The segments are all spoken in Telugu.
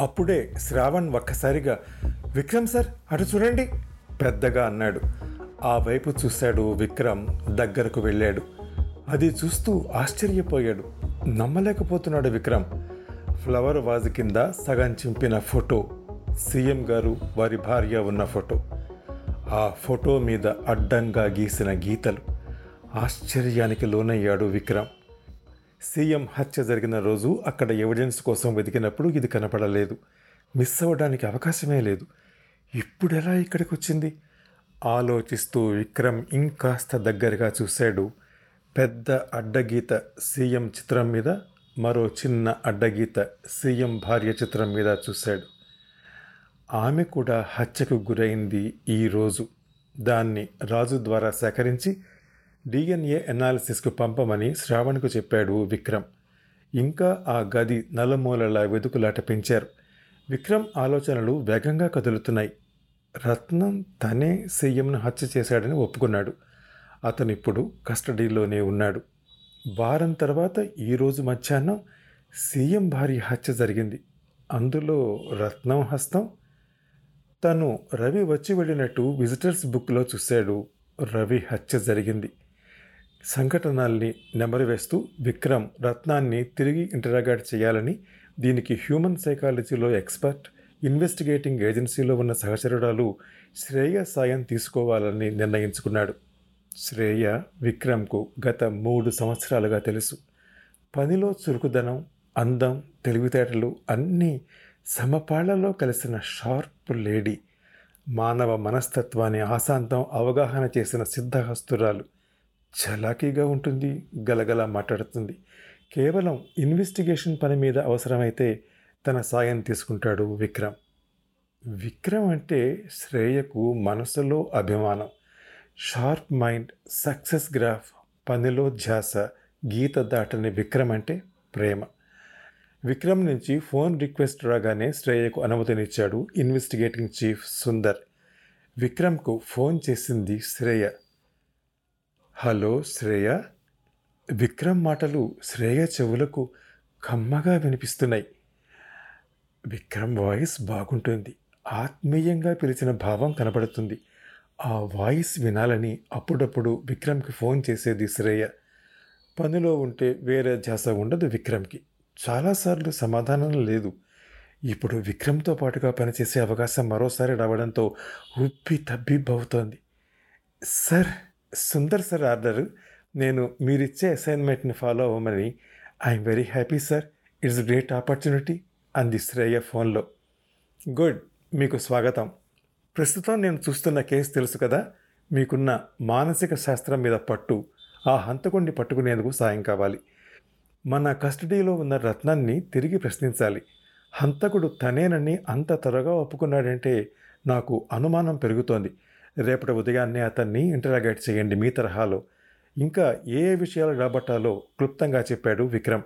అప్పుడే శ్రావణ్ ఒక్కసారిగా విక్రమ్ సార్ అటు చూడండి పెద్దగా అన్నాడు. ఆ వైపు చూశాడు విక్రమ్ దగ్గరకు వెళ్ళాడు. అది చూస్తూ ఆశ్చర్యపోయాడు. నమ్మలేకపోతున్నాడు విక్రమ్. ఫ్లవర్ వాజ్ కింద సగం చింపిన ఫోటో సీఎం గారు వారి భార్య ఉన్న ఫోటో. ఆ ఫోటో మీద అడ్డంగా గీసిన గీతలు. ఆశ్చర్యానికి లోనయ్యాడు విక్రమ్. సీఎం హత్య జరిగిన రోజు అక్కడ ఎవిడెన్స్ కోసం వెతికినప్పుడు ఇది కనపడలేదు. మిస్ అవ్వడానికి అవకాశమే లేదు. ఇప్పుడు ఎలా ఇక్కడికి వచ్చింది ఆలోచిస్తూ విక్రమ్ ఇంకాస్త దగ్గరగా చూశాడు. పెద్ద అడ్డగీత సీఎం చిత్రం మీద మరో చిన్న అడ్డగీత సీఎం భార్య చిత్రం మీద చూశాడు. ఆమె కూడా హత్యకు గురైంది ఈరోజు దాన్ని రాజు ద్వారా సేకరించి డిఎన్ఏ ఎనాలిసిస్కు పంపమని శ్రావణ్కు చెప్పాడు విక్రమ్. ఇంకా ఆ గది నలుమూలలా వెతుకులాట పెంచారు. విక్రమ్ ఆలోచనలు వేగంగా కదులుతున్నాయి. రత్నం తనే సీఎంను హత్య చేశాడని ఒప్పుకున్నాడు. అతను ఇప్పుడు కస్టడీలోనే ఉన్నాడు. వారం తర్వాత ఈరోజు మధ్యాహ్నం సీఎం భార్య హత్య జరిగింది. అందులో రత్నం హస్తం. తను రవి వచ్చి వెళ్ళినట్టు విజిటర్స్ బుక్లో చూశాడు. రవి హత్య జరిగింది. సంఘటనల్ని నెమరువేస్తూ విక్రమ్ రత్నాన్ని తిరిగి ఇంటరాగేట్ చేయాలని దీనికి హ్యూమన్ సైకాలజీలో ఎక్స్పర్ట్ ఇన్వెస్టిగేటింగ్ ఏజెన్సీలో ఉన్న సహచరురాలు శ్రేయ సాయం తీసుకోవాలని నిర్ణయించుకున్నాడు. శ్రేయ విక్రమ్కు గత మూడు సంవత్సరాలుగా తెలుసు. పనిలో చురుకుదనం అందం తెలివితేటలు అన్నీ సమపాళ్ళలో కలిసిన షార్ప్ లేడీ. మానవ మనస్తత్వాన్ని ఆశాంతం అవగాహన చేసిన సిద్ధహస్తురాలు. చలాకీగా ఉంటుంది గలగల మాట్లాడుతుంది. కేవలం ఇన్వెస్టిగేషన్ పని మీద అవసరమైతే తన సాయం తీసుకుంటాడు విక్రమ్. విక్రమ్ అంటే శ్రేయకు మనసులో అభిమానం. షార్ప్ మైండ్ సక్సెస్ గ్రాఫ్ పనిలో ధ్యాస గీత దాటని విక్రమ్ అంటే ప్రేమ. విక్రమ్ నుంచి ఫోన్ రిక్వెస్ట్ రాగానే శ్రేయకు అనుమతినిచ్చాడు ఇన్వెస్టిగేటింగ్ చీఫ్ సుందర్. విక్రమ్కు ఫోన్ చేసింది శ్రేయ. హలో శ్రేయ. విక్రమ్ మాటలు శ్రేయ చెవులకు కమ్మగా వినిపిస్తున్నాయి. విక్రమ్ వాయిస్ బాగుంటుంది. ఆత్మీయంగా పిలిచిన భావం కనపడుతుంది ఆ వాయిస్ వినాలని అప్పుడప్పుడు విక్రమ్కి ఫోన్ చేసేది శ్రేయ. పనిలో ఉంటే వేరే ధ్యాస ఉండదు విక్రమ్కి. చాలాసార్లు సమాధానం లేదు. ఇప్పుడు విక్రమ్తో పాటుగా పనిచేసే అవకాశం మరోసారి రావడంతో ఉబ్బి తబ్బిబ్బవుతోంది. Sir Sundar sir order. నేను మీరిచ్చే అసైన్మెంట్ని ఫాలో అవ్వమని I'm very happy sir. It's great opportunity అంది శ్రేయ ఫోన్లో. గుడ్. మీకు స్వాగతం. ప్రస్తుతం నేను చూస్తున్న కేసు తెలుసు కదా? మీకున్న మానసిక శాస్త్రం మీద పట్టు. ఆ హంతకుడిని పట్టుకునేందుకు సాయం కావాలి. మన కస్టడీలో ఉన్న రత్నాన్ని తిరిగి ప్రశ్నించాలి. హంతకుడు తనేనని అంత త్వరగా ఒప్పుకున్నాడంటే నాకు అనుమానం పెరుగుతోంది. రేపటి ఉదయాన్నే అతన్ని ఇంటరాగేట్ చేయండి మీ తరహాలో. ఇంకా ఏ ఏ విషయాలు రాబట్టాలో క్లుప్తంగా చెప్పాడు విక్రమ్.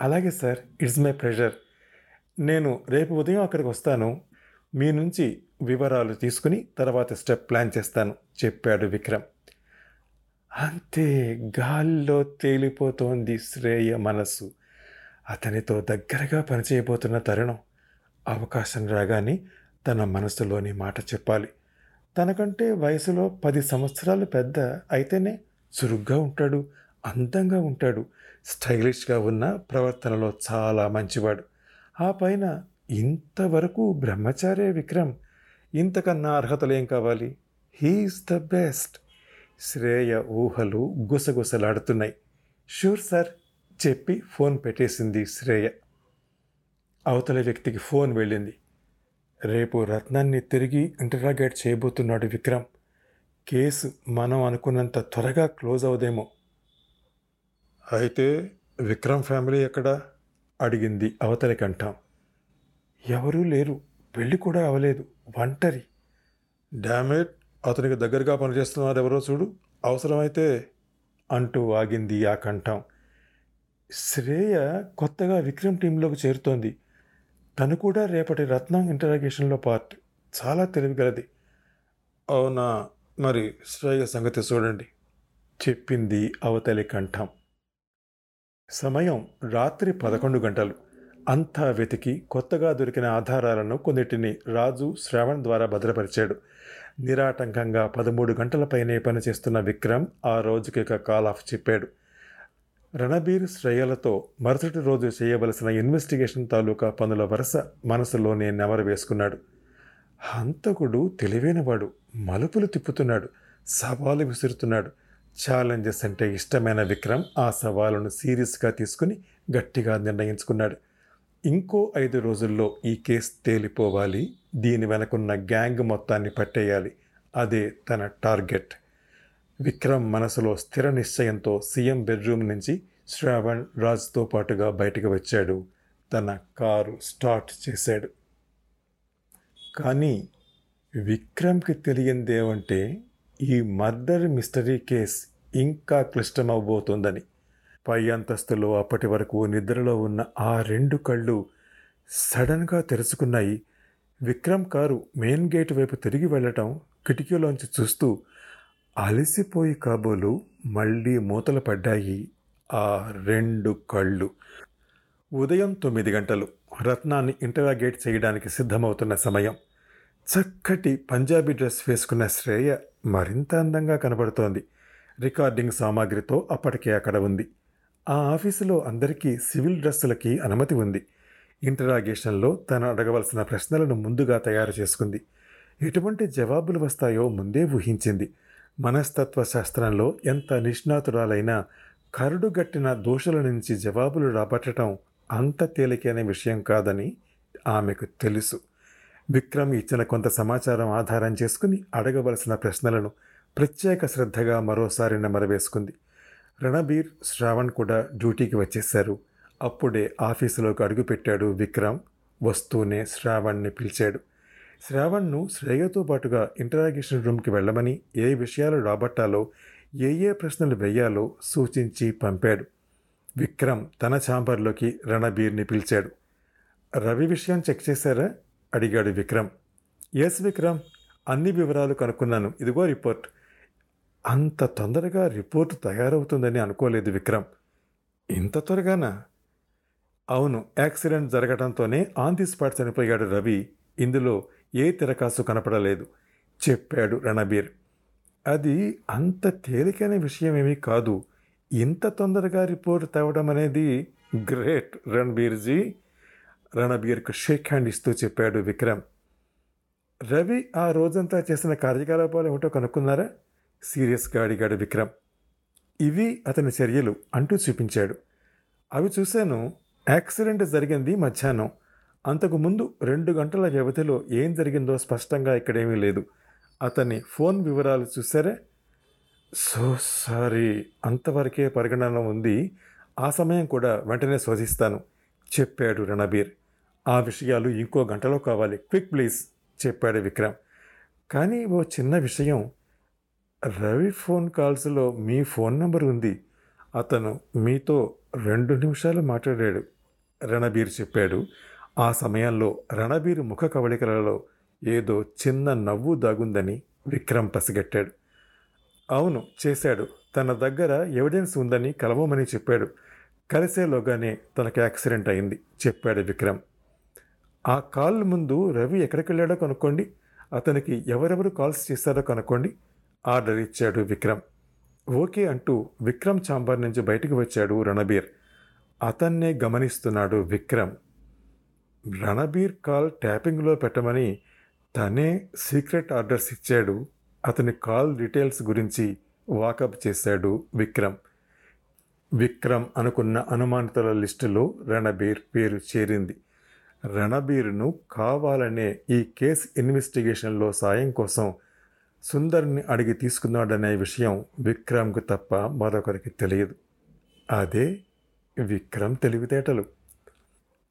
అలాగే సార్ ఇట్స్ మై ప్రెషర్. నేను రేపు ఉదయం అక్కడికి వస్తాను. మీ నుంచి వివరాలు తీసుకుని తర్వాత స్టెప్ ప్లాన్ చేస్తాను చెప్పాడు విక్రమ్. అంతే గాల్లో తేలిపోతోంది శ్రేయ మనస్సు. అతనితో దగ్గరగా పనిచేయబోతున్న తరుణం. అవకాశం రాగానే తన మనసులోని మాట చెప్పాలి. తనకంటే వయసులో పది సంవత్సరాలు పెద్ద అయితేనే చురుగ్గా ఉంటాడు అందంగా ఉంటాడు స్టైలిష్గా ఉన్న ప్రవర్తనలో చాలా మంచివాడు. ఆ పైన ఇంతవరకు బ్రహ్మచారే విక్రమ్. ఇంతకన్నా అర్హతలు ఏం కావాలి? He's the best. శ్రేయ ఊహలు గుసగుసలాడుతున్నాయి. షూర్ సార్ చెప్పి ఫోన్ పెట్టేసింది శ్రేయ. అవతల వ్యక్తికి ఫోన్ వెళ్ళింది. రేపు రత్నాన్ని తిరిగి ఇంటరాగేట్ చేయబోతున్నాడు విక్రమ్. కేసు మనం అనుకున్నంత త్వరగా క్లోజ్ అవదేమో. అయితే విక్రమ్ ఫ్యామిలీ ఎక్కడా? అడిగింది అవతలి కంఠం ఎవరూ లేరు. పెళ్ళి కూడా అవలేదు. ఒంటరి. డామేట్ అతనికి దగ్గరగా పనిచేస్తున్నారు ఎవరో చూడు. అవసరమైతే అంటూ ఆగింది ఆ కంఠం. శ్రేయ కొత్తగా విక్రమ్ టీంలోకి చేరుతోంది. తను కూడా రేపటి రత్నం ఇంటరాగేషన్లో పార్ట్ చాలా తెలివిగలది. అవునా? మరి శ్రేయ సంగతి చూడండి. చెప్పింది అవతలి కంఠం. సమయం రాత్రి పదకొండు గంటలు. అంతా వెతికి కొత్తగా దొరికిన ఆధారాలను కొన్నిటిని రాజు శ్రావణ్ ద్వారా భద్రపరిచాడు. నిరాటంకంగా పదమూడు గంటలపైనే పనిచేస్తున్న విక్రమ్ ఆ రోజుకి కాల్ ఆఫ్ చెప్పాడు. రణబీర్ శ్రేయలతో మరుసటి రోజు చేయవలసిన ఇన్వెస్టిగేషన్ తాలూకా పనుల వరుస మనసులోనే నెమరు వేసుకున్నాడు హంతకుడు తెలివైనవాడు మలుపులు తిప్పుతున్నాడు సవాలు విసురుతున్నాడు. ఛాలెంజెస్ అంటే ఇష్టమైన విక్రమ్ ఆ సవాలును సీరియస్గా తీసుకుని గట్టిగా నిర్ణయించుకున్నాడు. ఇంకో ఐదు రోజుల్లో ఈ కేసు తేలిపోవాలి దీని వెనకున్న గ్యాంగ్ మొత్తాన్ని పట్టేయాలి అదే తన టార్గెట్. విక్రమ్ మనసులో స్థిర నిశ్చయంతో సీఎం బెడ్రూమ్ నుంచి శ్రావణ్ రాజ్తో పాటుగా బయటకు వచ్చాడు. తన కారు స్టార్ట్ చేశాడు. కానీ విక్రమ్కి తెలియందేమంటే ఈ మర్డర్ మిస్టరీ కేస్ ఇంకా క్లిష్టమవబోతోందని పై అంతస్తులో అప్పటి వరకు నిద్రలో ఉన్న ఆ రెండు కళ్ళు సడన్గా తెరుచుకున్నాయి. విక్రమ్ కారు మెయిన్ గేట్ వైపు తిరిగి వెళ్ళటం కిటికీలోంచి చూస్తూ అలసిపోయి కాబోలు మళ్ళీ మూతలు పడ్డాయి ఆ రెండు కళ్ళు. ఉదయం తొమ్మిది గంటలు. రత్నాన్ని ఇంటరాగేట్ చేయడానికి సిద్ధమవుతున్న సమయం. చక్కటి పంజాబీ డ్రెస్ వేసుకున్న శ్రేయ మరింత అందంగా కనబడుతోంది. రికార్డింగ్ సామాగ్రితో అప్పటికే అక్కడ ఉంది. ఆ ఆఫీసులో అందరికీ సివిల్ డ్రెస్సులకి అనుమతి ఉంది. ఇంటరాగేషన్లో తను అడగవలసిన ప్రశ్నలను ముందుగా తయారు చేసుకుంది. ఎటువంటి జవాబులు వస్తాయో ముందే ఊహించింది. మనస్తత్వ శాస్త్రంలో ఎంత నిష్ణాతురాలైనా కరుడుగట్టిన దోషుల నుంచి జవాబులు రాబట్టడం అంత తేలికైన విషయం కాదని ఆమెకు తెలుసు. విక్రమ్ ఇచ్చిన కొంత సమాచారం ఆధారం చేసుకుని అడగవలసిన ప్రశ్నలను ప్రత్యేక శ్రద్ధగా మరోసారి నెమరవేసుకుంది. రణబీర్ శ్రావణ్ కూడా డ్యూటీకి వచ్చేశారు. అప్పుడే ఆఫీసులోకి అడుగుపెట్టాడు విక్రమ్. వస్తూనే శ్రావణ్ని పిలిచాడు. శ్రావణ్ను శ్రేయతో పాటుగా ఇంటరాగేషన్ రూమ్కి వెళ్ళమని ఏ విషయాలు రాబట్టాలో ఏ ఏ ప్రశ్నలు వేయాలో సూచించి పంపాడు. విక్రమ్ తన ఛాంబర్లోకి రణబీర్ని పిలిచాడు. రవి విషయం చెక్ చేశారా? అడిగాడు విక్రమ్. ఎస్ విక్రమ్ అన్ని వివరాలు కనుక్కున్నాను. ఇదిగో రిపోర్ట్. అంత తొందరగా రిపోర్ట్ తయారవుతుందని అనుకోలేదు విక్రమ్. ఇంత త్వరగానా? అవును యాక్సిడెంట్ జరగడంతోనే ఆన్ ది స్పాట్ చనిపోయాడు రవి. ఇందులో ఏ తిరకాసు కనపడలేదు. చెప్పాడు రణబీర్. అది అంత తేలికైన విషయమేమీ కాదు. ఇంత తొందరగా రిపోర్ట్ తేవడం అనేది గ్రేట్ రణబీర్జీ రణబీర్కు షేక్ హ్యాండ్ ఇస్తూ చెప్పాడు విక్రమ్. రవి ఆ రోజంతా చేసిన కార్యకలాపాలు ఏమిటో కనుక్కున్నారా? సీరియస్గా అడిగాడు విక్రమ్. ఇవి అతని చర్యలు అంటూ చూపించాడు. అవి చూశాను. యాక్సిడెంట్ జరిగింది మధ్యాహ్నం. అంతకుముందు రెండు గంటల వ్యవధిలో ఏం జరిగిందో స్పష్టంగా ఇక్కడేమీ లేదు. అతని ఫోన్ వివరాలు చూసారే సో సారీ అంతవరకే పరిగణన ఉంది. ఆ సమయం కూడా వెంటనే శోధిస్తాను చెప్పాడు రణబీర్. ఆ విషయాలు ఇంకో గంటలో కావాలి. క్విక్ ప్లీజ్ చెప్పాడు విక్రమ్. కానీ ఓ చిన్న విషయం. రవి ఫోన్ కాల్స్లో మీ ఫోన్ నెంబర్ ఉంది. అతను మీతో రెండు నిమిషాలు మాట్లాడాడు రణబీర్ చెప్పాడు. ఆ సమయంలో రణబీర్ ముఖ కవళికలలో ఏదో చిన్న నవ్వు దాగుందని విక్రమ్ పసిగట్టాడు. అవును చేశాడు. తన దగ్గర ఎవిడెన్స్ ఉందని కలవమని చెప్పాడు. కలిసేలోగానే తనకు యాక్సిడెంట్ అయింది చెప్పాడు విక్రమ్. ఆ కాల్ ముందు రవి ఎక్కడికి వెళ్ళాడో కనుక్కోండి. అతనికి ఎవరెవరు కాల్స్ చేశారో కనుక్కోండి ఆర్డర్ ఇచ్చాడు విక్రమ్. ఓకే అంటూ విక్రమ్ చాంబర్ నుంచి బయటకు వచ్చాడు రణబీర్. అతన్నే గమనిస్తున్నాడు విక్రమ్. రణబీర్ కాల్ ట్యాపింగ్లో పెట్టమని తనే సీక్రెట్ ఆర్డర్స్ ఇచ్చాడు. అతని కాల్ డీటెయిల్స్ గురించి వాకప్ చేశాడు విక్రమ్. విక్రమ్ అనుకున్న అనుమానితుల లిస్టులో రణబీర్ పేరు చేరింది. రణబీర్ను కావాలనే ఈ కేసు ఇన్వెస్టిగేషన్లో సాయం కోసం సుందర్ని అడిగి తీసుకున్నాడనే విషయం విక్రమ్కు తప్ప మరొకరికి తెలియదు. అదే విక్రమ్ తెలివితేటలు.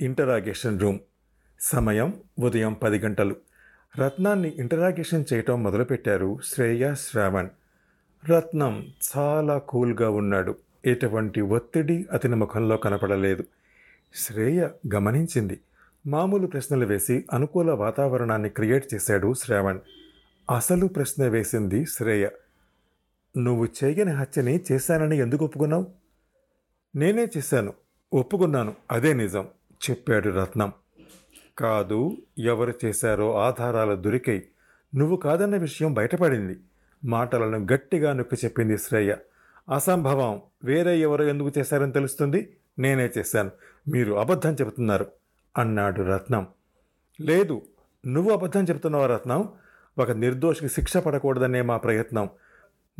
Interrogation room. సమయం ఉదయం పది గంటలు. రత్నాన్ని ఇంటరాగేషన్ చేయటం మొదలుపెట్టారు శ్రేయ శ్రావణ్. రత్నం చాలా కూల్గా ఉన్నాడు. ఎటువంటి ఒత్తిడి అతని ముఖంలో కనపడలేదు. శ్రేయ గమనించింది. మామూలు ప్రశ్నలు వేసి అనుకూల వాతావరణాన్ని క్రియేట్ చేశాడు శ్రావణ్. అసలు ప్రశ్న వేసింది శ్రేయ. నువ్వు చేయని హత్యని చేశానని ఎందుకు ఒప్పుకున్నావు? నేనే చేశాను. ఒప్పుకున్నాను. అదే నిజం. చెప్పాడు రత్నం. కాదు ఎవరు చేశారో ఆధారాలు దొరికాయి నువ్వు కాదన్న విషయం బయటపడింది. మాటలను గట్టిగా నొక్కి చెప్పింది శ్రేయ. అసంభవం. వేరే ఎవరో ఎందుకు చేశారని తెలుస్తుంది? నేనే చేశాను. మీరు అబద్ధం చెబుతున్నారు అన్నాడు రత్నం. లేదు నువ్వు అబద్ధం చెప్తున్నావు రత్నం? ఒక నిర్దోషికి శిక్ష పడకూడదనే మా ప్రయత్నం.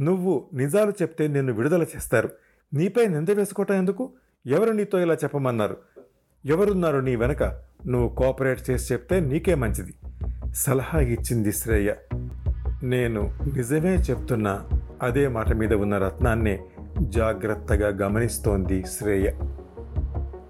నువ్వు నిజాలు చెప్తే నిన్ను విడుదల చేస్తారు. నీపై నింద వేసుకోవటం ఎందుకు? ఎవరు నీతో ఇలా చెప్పమన్నారు? ఎవరున్నారు నీ వెనక నువ్వు కోఆపరేట్ చేసి చెప్తే నీకే మంచిది. సలహా ఇచ్చింది శ్రేయ. నేను నిజమే చెప్తున్నా అదే మాట మీద ఉన్న రత్నాన్నే జాగ్రత్తగా గమనిస్తోంది శ్రేయ.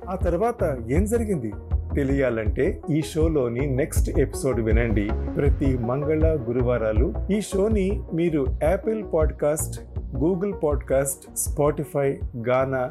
ఆ తర్వాత ఏం జరిగింది? తెలియాలంటే ఈ షోలోని నెక్స్ట్ ఎపిసోడ్ వినండి. ప్రతి మంగళ గురువారాలు ఈ షోని మీరు Apple podcast Google podcast Spotify Gaana